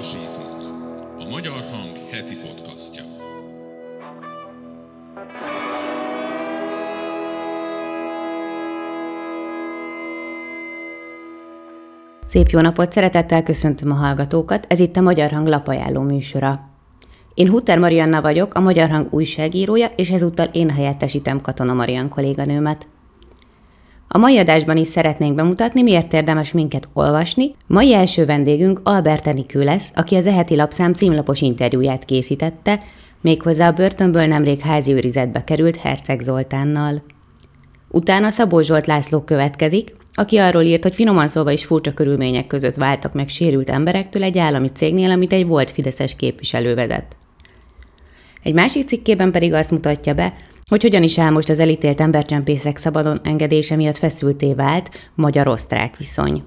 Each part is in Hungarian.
Hangosítunk. A Magyar Hang heti podcastja. Szép jó napot, szeretettel köszöntöm a hallgatókat, ez itt a Magyar Hang lapajánló műsora. Én Hutter Marianna vagyok, a Magyar Hang újságírója, és ezúttal én helyettesítem Katona Marian kolléganőmet. A mai adásban is szeretnénk bemutatni, miért érdemes minket olvasni. Mai első vendégünk Albert Enikő lesz, aki az Eheti Lapszám címlapos interjúját készítette, méghozzá a börtönből nemrég házi őrizetbe került Herceg Zoltánnal. Utána Szabó Zsolt László következik, aki arról írt, hogy finoman szólva is furcsa körülmények között váltak meg sérült emberektől egy állami cégnél, amit egy volt fideszes képviselő vezet. Egy másik cikkében pedig azt mutatja be, hogy hogyan is áll most az elítélt embercsempészek szabadon engedése miatt feszülté vált magyar-osztrák viszony.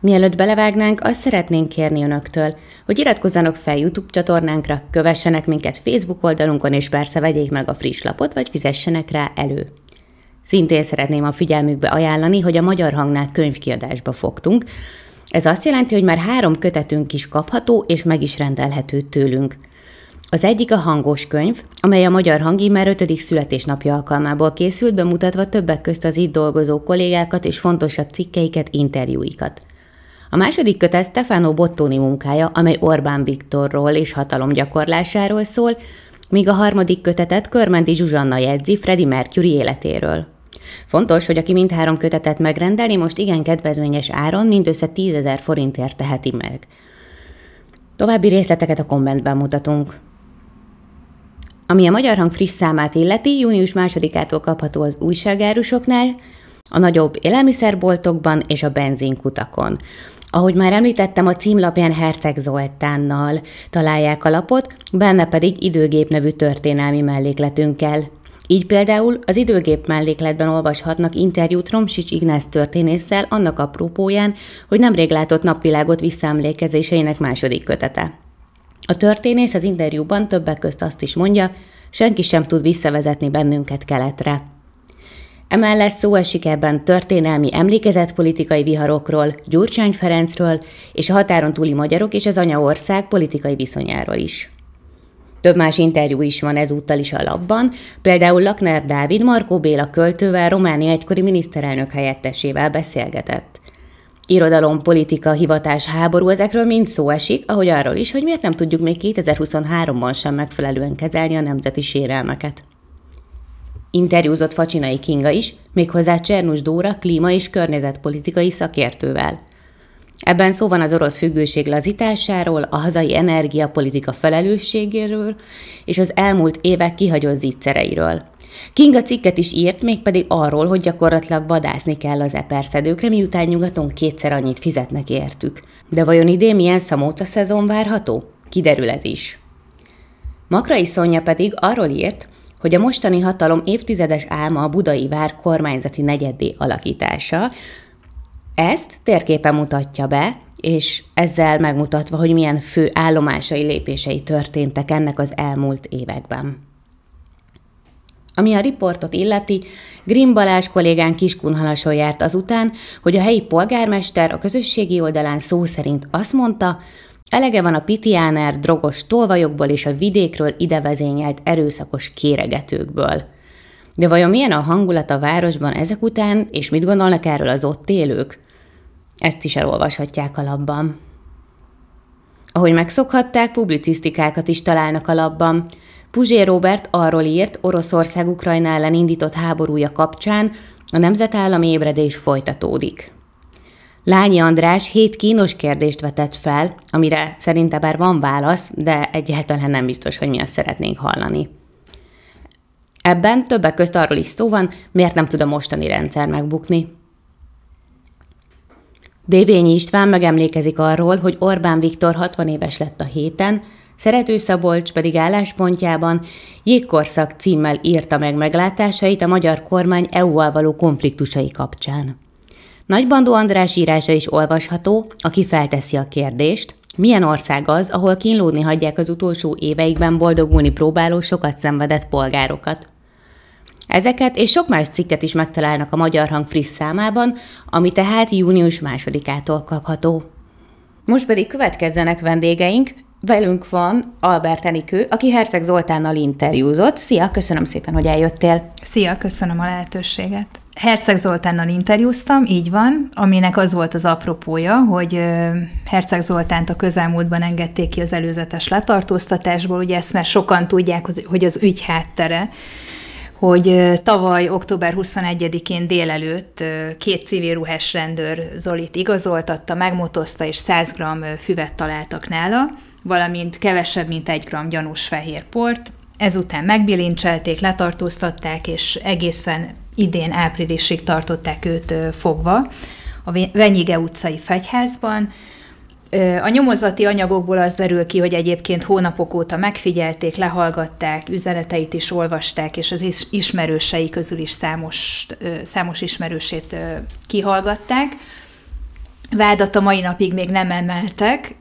Mielőtt belevágnánk, azt szeretnénk kérni önöktől, hogy iratkozzanak fel YouTube csatornánkra, kövessenek minket Facebook oldalunkon, és persze vegyék meg a friss lapot, vagy fizessenek rá elő. Szintén szeretném a figyelmükbe ajánlani, hogy a Magyar Hangnál könyvkiadásba fogtunk. Ez azt jelenti, hogy már három kötetünk is kapható, és meg is rendelhető tőlünk – az egyik a hangos könyv, amely a Magyar már ötödik születésnapja alkalmából készült, bemutatva többek közt az itt dolgozó kollégákat és fontosabb cikkeiket, interjúikat. A második kötet Stefano Bottoni munkája, amely Orbán Viktorról és hatalomgyakorlásáról szól, míg a harmadik kötetet Körmendi Zsuzsanna jegyzi Freddie Mercury életéről. Fontos, hogy aki mindhárom kötetet megrendelni, most igen kedvezményes áron mindössze 10 ezer forintért teheti meg. További részleteket a kommentben mutatunk. Ami a Magyar Hang friss számát illeti, június másodikától kapható az újságárusoknál, a nagyobb élelmiszerboltokban és a benzinkutakon. Ahogy már említettem, a címlapján Herceg Zoltánnal találják a lapot, benne pedig időgép nevű történelmi mellékletünkkel. Így például az időgép mellékletben olvashatnak interjút Romsics Ignác történésszel annak aprópóján, hogy nemrég látott napvilágot visszaemlékezéseinek második kötete. A történész az interjúban többek közt azt is mondja, senki sem tud visszavezetni bennünket keletre. Emellett szó esik ebben történelmi emlékezetpolitikai viharokról, Gyurcsány Ferencről és a határon túli magyarok és az anyaország politikai viszonyáról is. Több más interjú is van ezúttal is a labban, például Lakner Dávid Markó Béla költővel, Románia egykori miniszterelnök helyettesével beszélgetett. Irodalom, politika, hivatás, háború, ezekről mind szó esik, ahogy arról is, hogy miért nem tudjuk még 2023-ban sem megfelelően kezelni a nemzeti sérelmeket. Interjúzott Facsinai Kinga is, méghozzá Csernus Dóra klíma- és környezetpolitikai szakértővel. Ebben szó van az orosz függőség lazításáról, a hazai energiapolitika felelősségéről és az elmúlt évek kihagyott zicsereiről – Kinga cikket is írt, mégpedig arról, hogy gyakorlatilag vadászni kell az eperszedőkre, miután nyugaton kétszer annyit fizetnek értük. De vajon idén milyen szamóca szezon várható? Kiderül ez is. Makrai Szonya pedig arról írt, hogy a mostani hatalom évtizedes álma a budai vár kormányzati negyeddé alakítása. Ezt térképen mutatja be, és ezzel megmutatva, hogy milyen fő állomásai lépései történtek ennek az elmúlt években. Ami a riportot illeti, Grimm Balázs kollégán Kiskunhalason járt azután, hogy a helyi polgármester a közösségi oldalán szó szerint azt mondta, elege van a pitiáner drogos tolvajokból és a vidékről idevezényelt erőszakos kéregetőkből. De vajon milyen a hangulat a városban ezek után, és mit gondolnak erről az ott élők? Ezt is elolvashatják a labban. Ahogy megszokhatták, publicisztikákat is találnak a labban – Puzsé Robert arról írt Oroszország Ukrajna ellen indított háborúja kapcsán, a nemzetállami ébredés folytatódik. Lányi András hét kínos kérdést vetett fel, amire szerinte bár van válasz, de egyáltalán nem biztos, hogy mi azt szeretnénk hallani. Ebben többek közt arról is szó van, miért nem tud a mostani rendszer megbukni. Dévényi István megemlékezik arról, hogy Orbán Viktor 60 éves lett a héten, Szerető Szabolcs pedig álláspontjában Jégkorszak címmel írta meg meglátásait a magyar kormány EU-val való konfliktusai kapcsán. Nagybandó András írása is olvasható, aki felteszi a kérdést, milyen ország az, ahol kínlódni hagyják az utolsó éveikben boldogulni próbáló sokat szenvedett polgárokat. Ezeket és sok más cikket is megtalálnak a Magyar Hang friss számában, ami tehát június másodikától kapható. Most pedig következzenek vendégeink. Velünk van Albert Enikő, aki Herceg Zoltánnal interjúzott. Szia, köszönöm szépen, hogy eljöttél. Szia, köszönöm a lehetőséget. Herceg Zoltánnal interjúztam, így van, aminek az volt az apropója, hogy Herceg Zoltánt a közelmúltban engedték ki az előzetes letartóztatásból, ugye ezt már sokan tudják, hogy az ügy háttere, hogy tavaly október 21-én délelőtt két civil ruhás rendőr Zolit igazoltatta, megmotozta és 100 g füvet találtak nála, valamint kevesebb, mint egy gram gyanús fehér port. Ezután megbilincselték, letartóztatták, és egészen idén áprilisig tartották őt fogva a Venyige utcai fegyházban. A nyomozati anyagokból az derül ki, hogy egyébként hónapok óta megfigyelték, lehallgatták, üzeneteit is olvasták, és az ismerősei közül is számos, számos ismerősét kihallgatták. Vádat a mai napig még nem emeltek,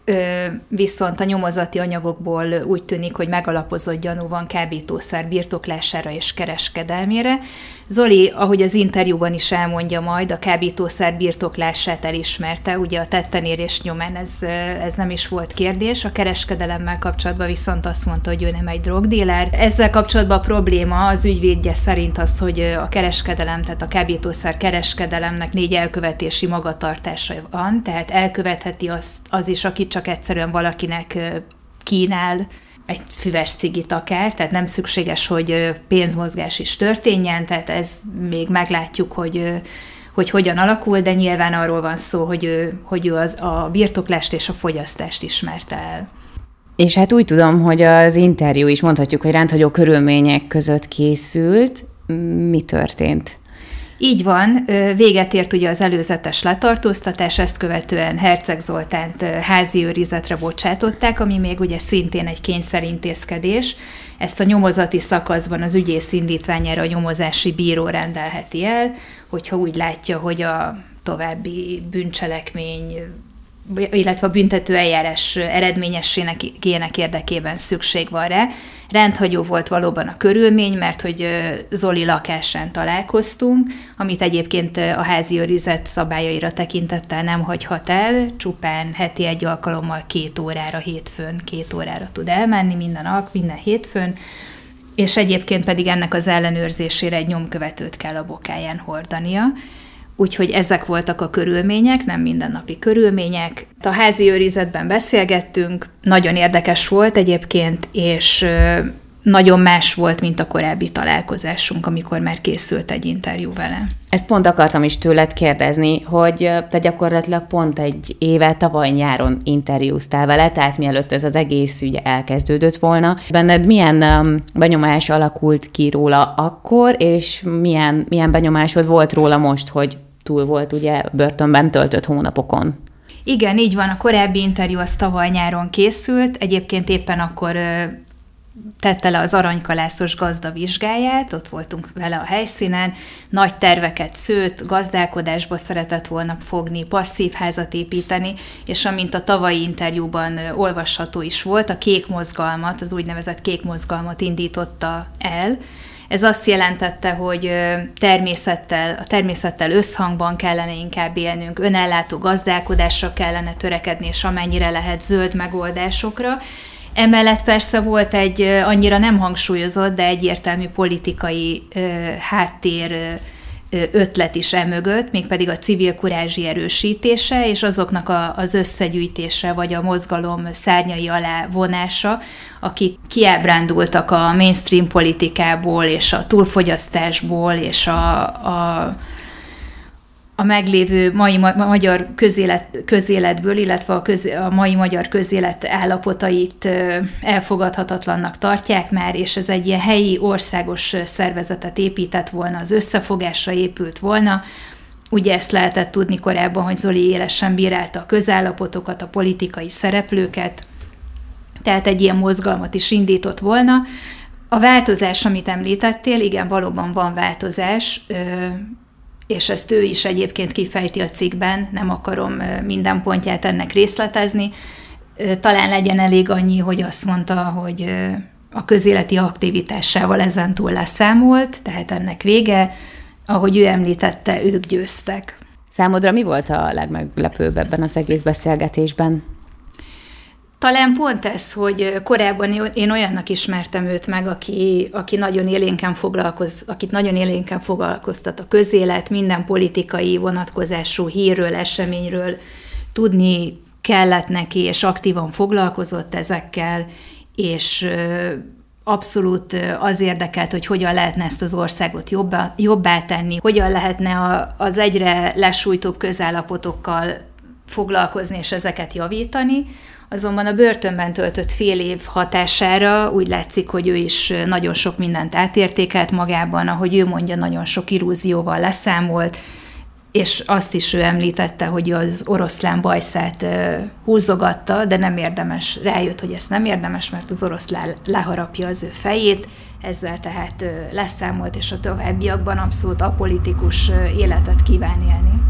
viszont a nyomozati anyagokból úgy tűnik, hogy megalapozott gyanú van kábítószer birtoklására és kereskedelmére. Zoli, ahogy az interjúban is elmondja majd, a kábítószer birtoklását elismerte, ugye a tettenérés nyomán ez, ez nem is volt kérdés, a kereskedelemmel kapcsolatban viszont azt mondta, hogy ő nem egy drogdíler. Ezzel kapcsolatban a probléma az ügyvédje szerint az, hogy a kereskedelem, tehát a kábítószer kereskedelemnek négy elkövetési magatartása van, tehát elkövetheti az, az is, aki csak egyszerűen valakinek kínál egy füves cigit akár, tehát nem szükséges, hogy pénzmozgás is történjen, tehát ez még meglátjuk, hogy hogy hogyan alakul, de nyilván arról van szó, hogy hogy ő az, a birtoklást és a fogyasztást ismerte el. És hát úgy tudom, hogy az interjú is mondhatjuk, hogy rendhagyó körülmények között készült. Mi történt? Így van, véget ért ugye az előzetes letartóztatás, ezt követően Herceg Zoltánt házi őrizetre bocsátották, ami még ugye szintén egy kényszerintézkedés. Ezt a nyomozati szakaszban az ügyész indítványára a nyomozási bíró rendelheti el, hogyha úgy látja, hogy a további bűncselekmény illetve a büntető eljárás eredményességének érdekében szükség van rá. Rendhagyó volt valóban a körülmény, mert hogy Zoli lakásán találkoztunk, amit egyébként a házi őrizet szabályaira tekintettel nem hagyhat el, csupán heti egy alkalommal két órára hétfőn, két órára tud elmenni minden nap, minden hétfőn, és egyébként pedig ennek az ellenőrzésére egy nyomkövetőt kell a bokáján hordania. Úgyhogy ezek voltak a körülmények, nem mindennapi körülmények. A házi őrizetben beszélgettünk, nagyon érdekes volt egyébként, és nagyon más volt, mint a korábbi találkozásunk, amikor már készült egy interjú vele. Ezt pont akartam is tőled kérdezni, hogy te gyakorlatilag pont egy éve tavaly nyáron interjúztál vele, tehát mielőtt ez az egész ügy elkezdődött volna. Benned milyen benyomás alakult ki róla akkor, és milyen, milyen benyomásod volt róla most, hogy túl volt ugye börtönben töltött hónapokon? Igen, így van. A korábbi interjú az tavaly nyáron készült. Egyébként éppen akkor tette le az aranykalászos gazda vizsgáját, ott voltunk vele a helyszínen, nagy terveket szőtt, gazdálkodásba szeretett volna fogni, passzív házat építeni, és amint a tavalyi interjúban olvasható is volt, a kék mozgalmat, az úgynevezett kék mozgalmat indította el, ez azt jelentette, hogy természettel, a természettel összhangban kellene inkább élnünk, önellátó gazdálkodásra kellene törekedni, és amennyire lehet zöld megoldásokra, Emellett persze volt egy annyira nem hangsúlyozott, de egyértelmű politikai háttér ötlet is emögött, mégpedig a civil kurázsi erősítése, és azoknak a, az összegyűjtése, vagy a mozgalom szárnyai alá vonása, akik kiábrándultak a mainstream politikából, és a túlfogyasztásból, és a, a a meglévő mai ma- magyar közélet, közéletből, illetve a, köz, a mai magyar közélet állapotait elfogadhatatlannak tartják már, és ez egy ilyen helyi országos szervezetet épített volna, az összefogásra épült volna. Ugye ezt lehetett tudni korábban, hogy Zoli élesen bírálta a közállapotokat, a politikai szereplőket, tehát egy ilyen mozgalmat is indított volna. A változás, amit említettél, igen, valóban van változás, és ezt ő is egyébként kifejti a cikkben, nem akarom minden pontját ennek részletezni. Talán legyen elég annyi, hogy azt mondta, hogy a közéleti aktivitásával ezen túl leszámolt, tehát ennek vége, ahogy ő említette, ők győztek. Számodra mi volt a legmeglepőbb ebben az egész beszélgetésben? Talán pont ez, hogy korábban én olyannak ismertem őt meg, aki, aki nagyon élénken foglalkoz, akit nagyon élénken foglalkoztat a közélet, minden politikai vonatkozású hírről, eseményről tudni kellett neki, és aktívan foglalkozott ezekkel, és abszolút az érdekelt, hogy hogyan lehetne ezt az országot jobbá, jobbá tenni, hogyan lehetne a, az egyre lesújtóbb közállapotokkal foglalkozni és ezeket javítani. Azonban a börtönben töltött fél év hatására úgy látszik, hogy ő is nagyon sok mindent átértékelt magában, ahogy ő mondja, nagyon sok illúzióval leszámolt, és azt is ő említette, hogy az oroszlán bajszát húzogatta, de nem érdemes, rájött, hogy ezt nem érdemes, mert az oroszlán leharapja az ő fejét, ezzel tehát leszámolt, és a továbbiakban abszolút apolitikus életet kíván élni.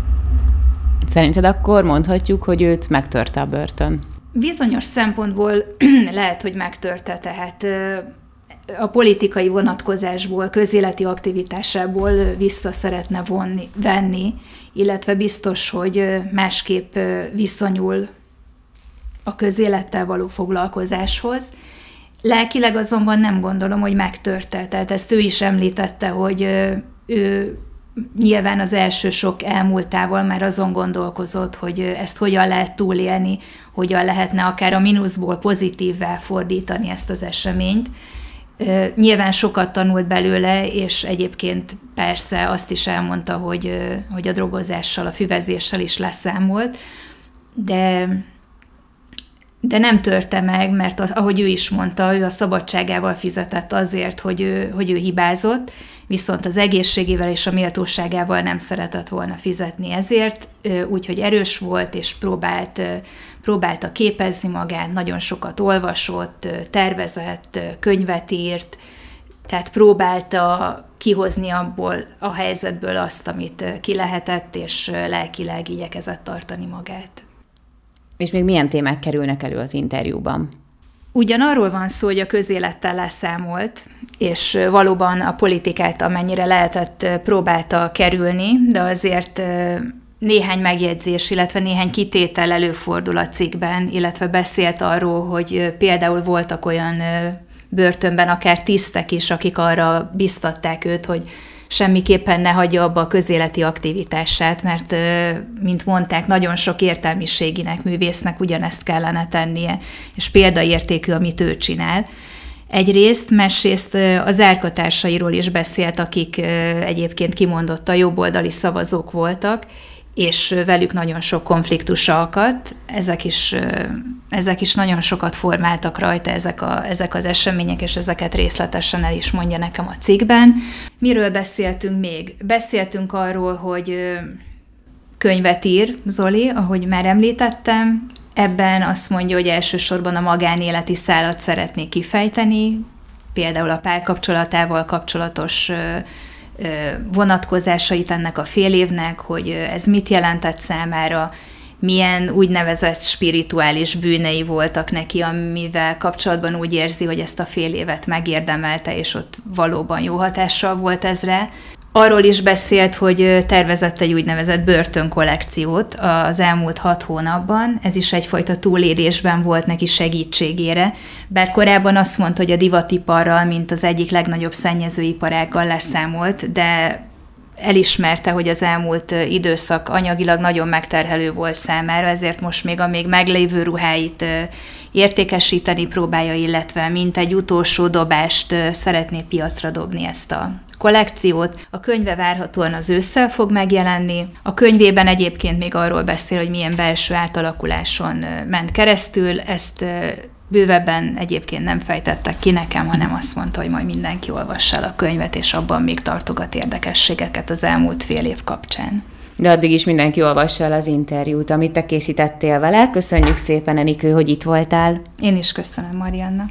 Szerinted akkor mondhatjuk, hogy őt megtörte a börtön? Bizonyos szempontból lehet, hogy megtörte, tehát a politikai vonatkozásból, közéleti aktivitásából vissza szeretne vonni, venni, illetve biztos, hogy másképp viszonyul a közélettel való foglalkozáshoz. Lelkileg azonban nem gondolom, hogy megtörte. Tehát ezt ő is említette, hogy ő nyilván az első sok elmúltával már azon gondolkozott, hogy ezt hogyan lehet túlélni, hogyan lehetne akár a mínuszból pozitívvel fordítani ezt az eseményt. Nyilván sokat tanult belőle, és egyébként persze azt is elmondta, hogy, hogy a drogozással, a füvezéssel is leszámolt, de, de nem törte meg, mert az, ahogy ő is mondta, ő a szabadságával fizetett azért, hogy ő, hogy ő hibázott, viszont az egészségével és a méltóságával nem szeretett volna fizetni ezért, úgyhogy erős volt, és próbált, próbálta képezni magát, nagyon sokat olvasott, tervezett, könyvet írt, tehát próbálta kihozni abból a helyzetből azt, amit ki lehetett, és lelkileg igyekezett tartani magát. És még milyen témák kerülnek elő az interjúban? Ugyanarról van szó, hogy a közélettel leszámolt, és valóban a politikát amennyire lehetett próbálta kerülni, de azért néhány megjegyzés, illetve néhány kitétel előfordul a cikkben, illetve beszélt arról, hogy például voltak olyan börtönben akár tisztek is, akik arra biztatták őt, hogy semmiképpen ne hagyja abba a közéleti aktivitását, mert, mint mondták, nagyon sok értelmiséginek, művésznek ugyanezt kellene tennie, és példaértékű, amit ő csinál. Egyrészt, másrészt az árkatársairól is beszélt, akik egyébként kimondott a jobboldali szavazók voltak, és velük nagyon sok konfliktus alkat. Ezek is, ezek is nagyon sokat formáltak rajta, ezek, a, ezek az események, és ezeket részletesen el is mondja nekem a cikkben. Miről beszéltünk még? Beszéltünk arról, hogy könyvet ír Zoli, ahogy már említettem, Ebben azt mondja, hogy elsősorban a magánéleti szállat szeretné kifejteni, például a párkapcsolatával kapcsolatos vonatkozásait ennek a fél évnek, hogy ez mit jelentett számára, milyen úgynevezett spirituális bűnei voltak neki, amivel kapcsolatban úgy érzi, hogy ezt a fél évet megérdemelte, és ott valóban jó hatással volt ezre. Arról is beszélt, hogy tervezett egy úgynevezett börtönkollekciót az elmúlt hat hónapban. Ez is egyfajta túlélésben volt neki segítségére, bár korábban azt mondta, hogy a divatiparral, mint az egyik legnagyobb szennyezőiparággal leszámolt, de elismerte, hogy az elmúlt időszak anyagilag nagyon megterhelő volt számára, ezért most még a még meglévő ruháit értékesíteni próbálja, illetve mint egy utolsó dobást szeretné piacra dobni ezt a kollekciót. A könyve várhatóan az ősszel fog megjelenni. A könyvében egyébként még arról beszél, hogy milyen belső átalakuláson ment keresztül. Ezt bővebben egyébként nem fejtettek ki nekem, hanem azt mondta, hogy majd mindenki olvassa el a könyvet, és abban még tartogat érdekességeket az elmúlt fél év kapcsán. De addig is mindenki olvassa el az interjút, amit te készítettél vele. Köszönjük szépen, Enikő, hogy itt voltál. Én is köszönöm, Marianna.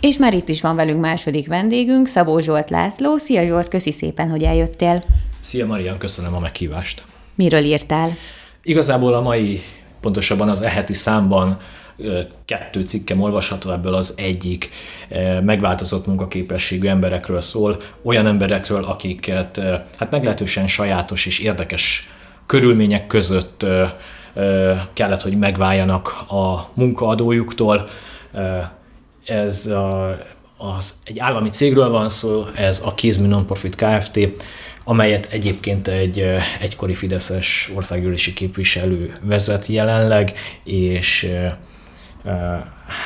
És már itt is van velünk második vendégünk, Szabó Zsolt László. Szia Zsolt, köszi szépen, hogy eljöttél. Szia Marian, köszönöm a meghívást. Miről írtál? Igazából a mai, pontosabban az eheti számban kettő cikkem olvasható, ebből az egyik megváltozott munkaképességű emberekről szól, olyan emberekről, akiket hát meglehetősen sajátos és érdekes körülmények között kellett, hogy megváljanak a munkaadójuktól, Ez a, az, egy állami cégről van szó, ez a Kézmű Nonprofit Kft., amelyet egyébként egy egykori Fideszes országgyűlési képviselő vezet jelenleg, és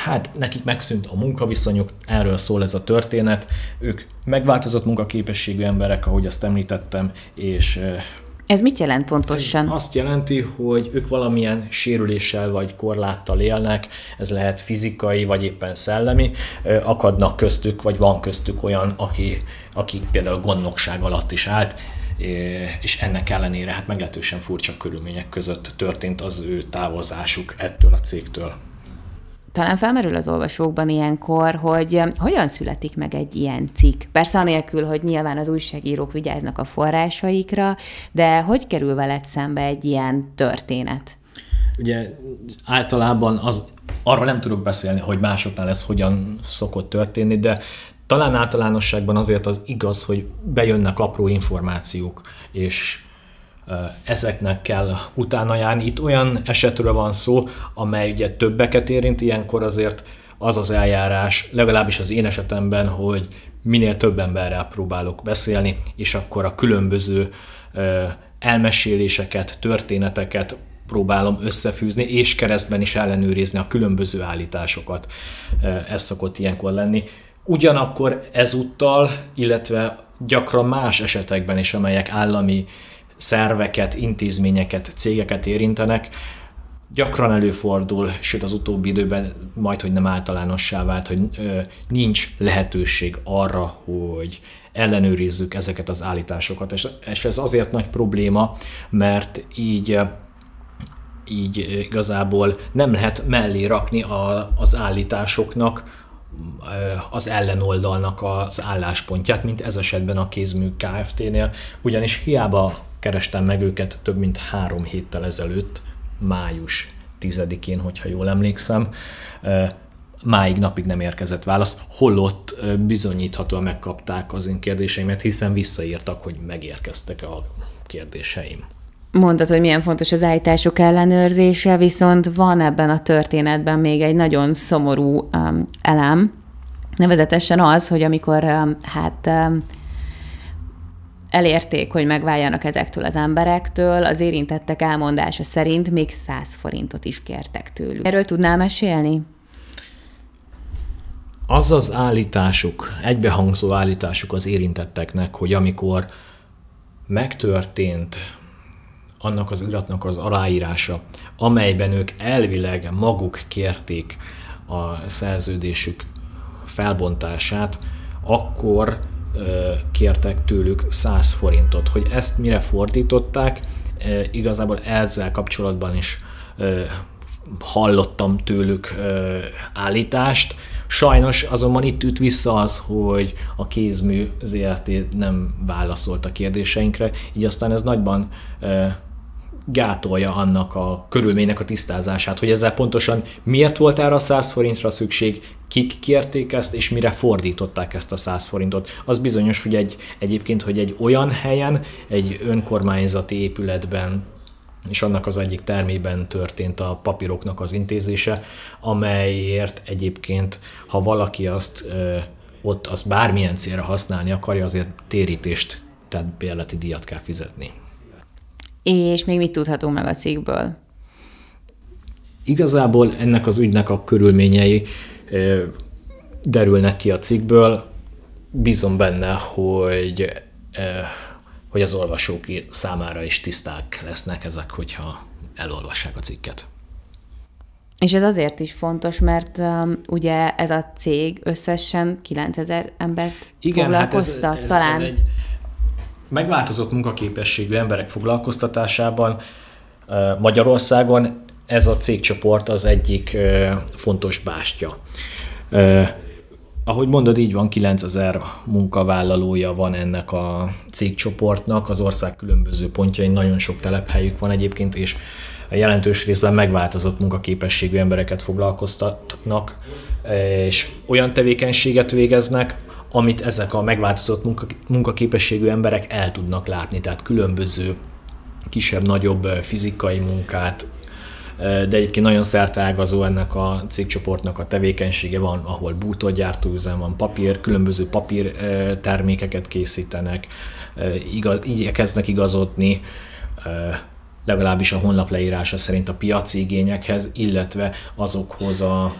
hát nekik megszűnt a munkaviszonyuk, erről szól ez a történet. Ők megváltozott munkaképességű emberek, ahogy azt említettem, és ez mit jelent pontosan? Ez azt jelenti, hogy ők valamilyen sérüléssel vagy korláttal élnek, ez lehet fizikai vagy éppen szellemi, akadnak köztük, vagy van köztük olyan, aki, aki például gondnokság alatt is állt, és ennek ellenére hát meglehetősen furcsa körülmények között történt az ő távozásuk ettől a cégtől. Talán felmerül az olvasókban ilyenkor, hogy hogyan születik meg egy ilyen cikk. Persze anélkül, hogy nyilván az újságírók vigyáznak a forrásaikra, de hogy kerül veled szembe egy ilyen történet? Ugye általában az, arról nem tudok beszélni, hogy másoknál ez hogyan szokott történni, de talán általánosságban azért az igaz, hogy bejönnek apró információk, és ezeknek kell utána járni. Itt olyan esetről van szó, amely ugye többeket érint, ilyenkor azért az az eljárás, legalábbis az én esetemben, hogy minél több emberrel próbálok beszélni, és akkor a különböző elmeséléseket, történeteket próbálom összefűzni, és keresztben is ellenőrizni a különböző állításokat. Ez szokott ilyenkor lenni. Ugyanakkor ezúttal, illetve gyakran más esetekben is, amelyek állami szerveket, intézményeket, cégeket érintenek, gyakran előfordul, sőt az utóbbi időben majd, hogy nem általánossá vált, hogy nincs lehetőség arra, hogy ellenőrizzük ezeket az állításokat. És ez azért nagy probléma, mert így így igazából nem lehet mellé rakni a, az állításoknak az ellenoldalnak az álláspontját, mint ez esetben a kézmű Kft-nél, ugyanis hiába kerestem meg őket több mint három héttel ezelőtt, május 10-én, hogyha jól emlékszem, máig napig nem érkezett válasz, holott bizonyíthatóan megkapták az én kérdéseimet, hiszen visszaírtak, hogy megérkeztek a kérdéseim. Mondtad, hogy milyen fontos az állítások ellenőrzése, viszont van ebben a történetben még egy nagyon szomorú um, elem, nevezetesen az, hogy amikor um, hát um, elérték, hogy megváljanak ezektől az emberektől, az érintettek elmondása szerint még 100 forintot is kértek tőlük. Erről tudnál mesélni? Az az állításuk, egybehangzó állításuk az érintetteknek, hogy amikor megtörtént annak az iratnak az aláírása, amelyben ők elvileg maguk kérték a szerződésük felbontását, akkor kértek tőlük 100 forintot. Hogy ezt mire fordították, igazából ezzel kapcsolatban is hallottam tőlük állítást. Sajnos azonban itt üt vissza az, hogy a kézmű ZRT nem válaszolt a kérdéseinkre, így aztán ez nagyban gátolja annak a körülménynek a tisztázását, hogy ezzel pontosan miért volt erre a 100 forintra szükség, kik kérték ezt, és mire fordították ezt a 100 forintot. Az bizonyos, hogy egy, egyébként, hogy egy olyan helyen, egy önkormányzati épületben és annak az egyik termében történt a papíroknak az intézése, amelyért egyébként, ha valaki azt ö, ott azt bármilyen célra használni akarja, azért térítést, tehát bérleti díjat kell fizetni. És még mit tudhatunk meg a cikkből? Igazából ennek az ügynek a körülményei derülnek ki a cikkből. Bízom benne, hogy, hogy az olvasók számára is tiszták lesznek ezek, hogyha elolvassák a cikket. És ez azért is fontos, mert um, ugye ez a cég összesen 9000 embert Igen, foglalkoztat hát ez, ez, talán. Ez egy, megváltozott munkaképességű emberek foglalkoztatásában Magyarországon ez a cégcsoport az egyik fontos bástya. Ahogy mondod, így van, 9000 munkavállalója van ennek a cégcsoportnak, az ország különböző pontjain, nagyon sok telephelyük van egyébként, és a jelentős részben megváltozott munkaképességű embereket foglalkoztatnak, és olyan tevékenységet végeznek, amit ezek a megváltozott munka, munkaképességű emberek el tudnak látni, tehát különböző kisebb-nagyobb fizikai munkát, de egyébként nagyon szerteágazó ennek a cégcsoportnak a tevékenysége van, ahol bútorgyártóüzem van, papír, különböző papír termékeket készítenek, igaz, igyekeznek igazodni legalábbis a honlap leírása szerint a piaci igényekhez, illetve azokhoz a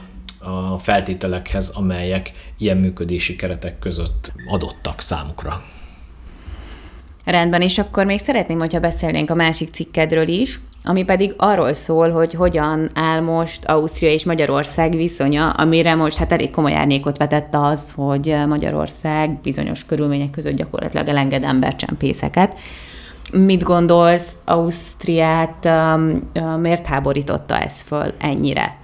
a feltételekhez, amelyek ilyen működési keretek között adottak számukra. Rendben, és akkor még szeretném, hogyha beszélnénk a másik cikkedről is, ami pedig arról szól, hogy hogyan áll most Ausztria és Magyarország viszonya, amire most hát elég komoly árnyékot vetett az, hogy Magyarország bizonyos körülmények között gyakorlatilag elenged embercsempészeket. Mit gondolsz, Ausztriát um, uh, miért háborította ez föl ennyire?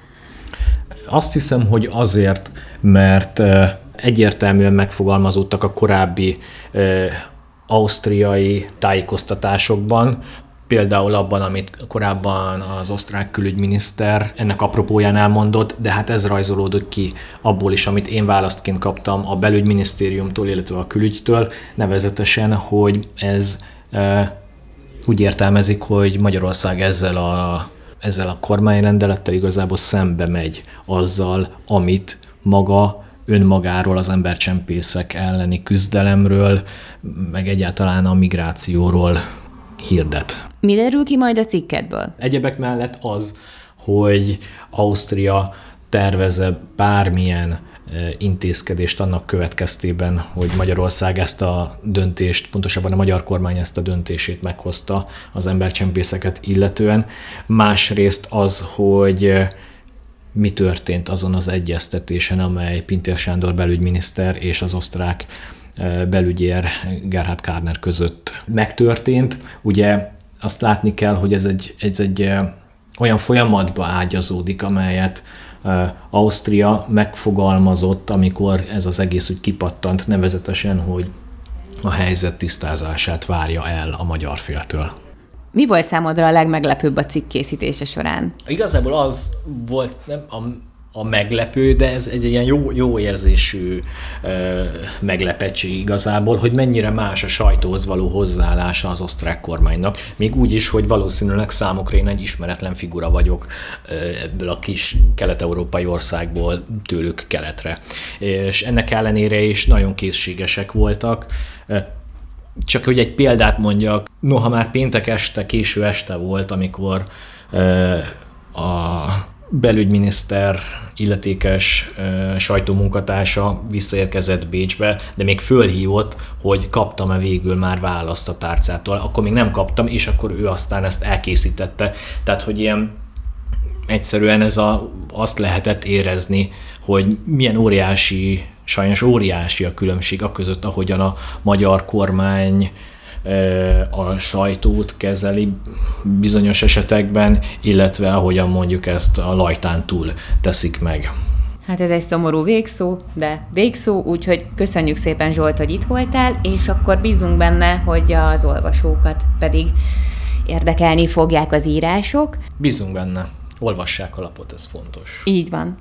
Azt hiszem, hogy azért, mert egyértelműen megfogalmazódtak a korábbi ausztriai tájékoztatásokban, például abban, amit korábban az osztrák külügyminiszter ennek apropóján elmondott, de hát ez rajzolódott ki abból is, amit én választként kaptam a belügyminisztériumtól, illetve a külügytől, nevezetesen, hogy ez e, úgy értelmezik, hogy Magyarország ezzel a, ezzel a kormányrendelettel igazából szembe megy azzal, amit maga önmagáról, az embercsempészek elleni küzdelemről, meg egyáltalán a migrációról hirdet. Mi derül ki majd a cikkedből? Egyebek mellett az, hogy Ausztria terveze bármilyen e, intézkedést annak következtében, hogy Magyarország ezt a döntést, pontosabban a magyar kormány ezt a döntését meghozta az embercsempészeket illetően. Másrészt az, hogy mi történt azon az egyeztetésen, amely Pintér Sándor belügyminiszter és az osztrák belügyér Gerhard Kárner között megtörtént. Ugye azt látni kell, hogy ez egy, ez egy olyan folyamatba ágyazódik, amelyet Ausztria megfogalmazott, amikor ez az egész úgy kipattant, nevezetesen, hogy a helyzet tisztázását várja el a magyar féltől. Mi volt számodra a legmeglepőbb a cikk készítése során? Igazából az volt nem, a, a meglepő, de ez egy ilyen jó, jó érzésű ö, meglepettség igazából, hogy mennyire más a sajtóhoz való hozzáállása az osztrák kormánynak. Még úgy is, hogy valószínűleg számokra én egy ismeretlen figura vagyok ö, ebből a kis kelet-európai országból tőlük keletre. És ennek ellenére is nagyon készségesek voltak csak hogy egy példát mondjak, noha már péntek este, késő este volt, amikor a belügyminiszter illetékes sajtómunkatársa visszaérkezett Bécsbe, de még fölhívott, hogy kaptam-e végül már választ a tárcától. Akkor még nem kaptam, és akkor ő aztán ezt elkészítette. Tehát, hogy ilyen egyszerűen ez a, azt lehetett érezni, hogy milyen óriási sajnos óriási a különbség a között, ahogyan a magyar kormány a sajtót kezeli bizonyos esetekben, illetve ahogyan mondjuk ezt a lajtán túl teszik meg. Hát ez egy szomorú végszó, de végszó, úgyhogy köszönjük szépen Zsolt, hogy itt voltál, és akkor bízunk benne, hogy az olvasókat pedig érdekelni fogják az írások. Bízunk benne. Olvassák a lapot, ez fontos. Így van.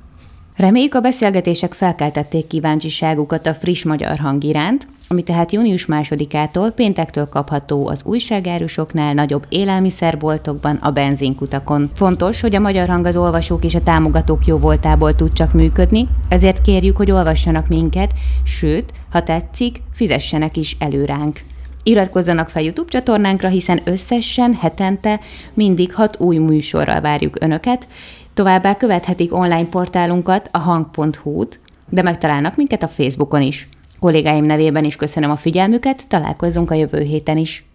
Reméljük a beszélgetések felkeltették kíváncsiságukat a friss magyar hang iránt, ami tehát június másodikától péntektől kapható az újságárusoknál, nagyobb élelmiszerboltokban, a benzinkutakon. Fontos, hogy a magyar hang az olvasók és a támogatók jó voltából tud csak működni, ezért kérjük, hogy olvassanak minket, sőt, ha tetszik, fizessenek is előránk. Iratkozzanak fel YouTube csatornánkra, hiszen összesen hetente mindig hat új műsorral várjuk Önöket, Továbbá követhetik online portálunkat, a hang.hu-t, de megtalálnak minket a Facebookon is. Kollégáim nevében is köszönöm a figyelmüket, találkozzunk a jövő héten is.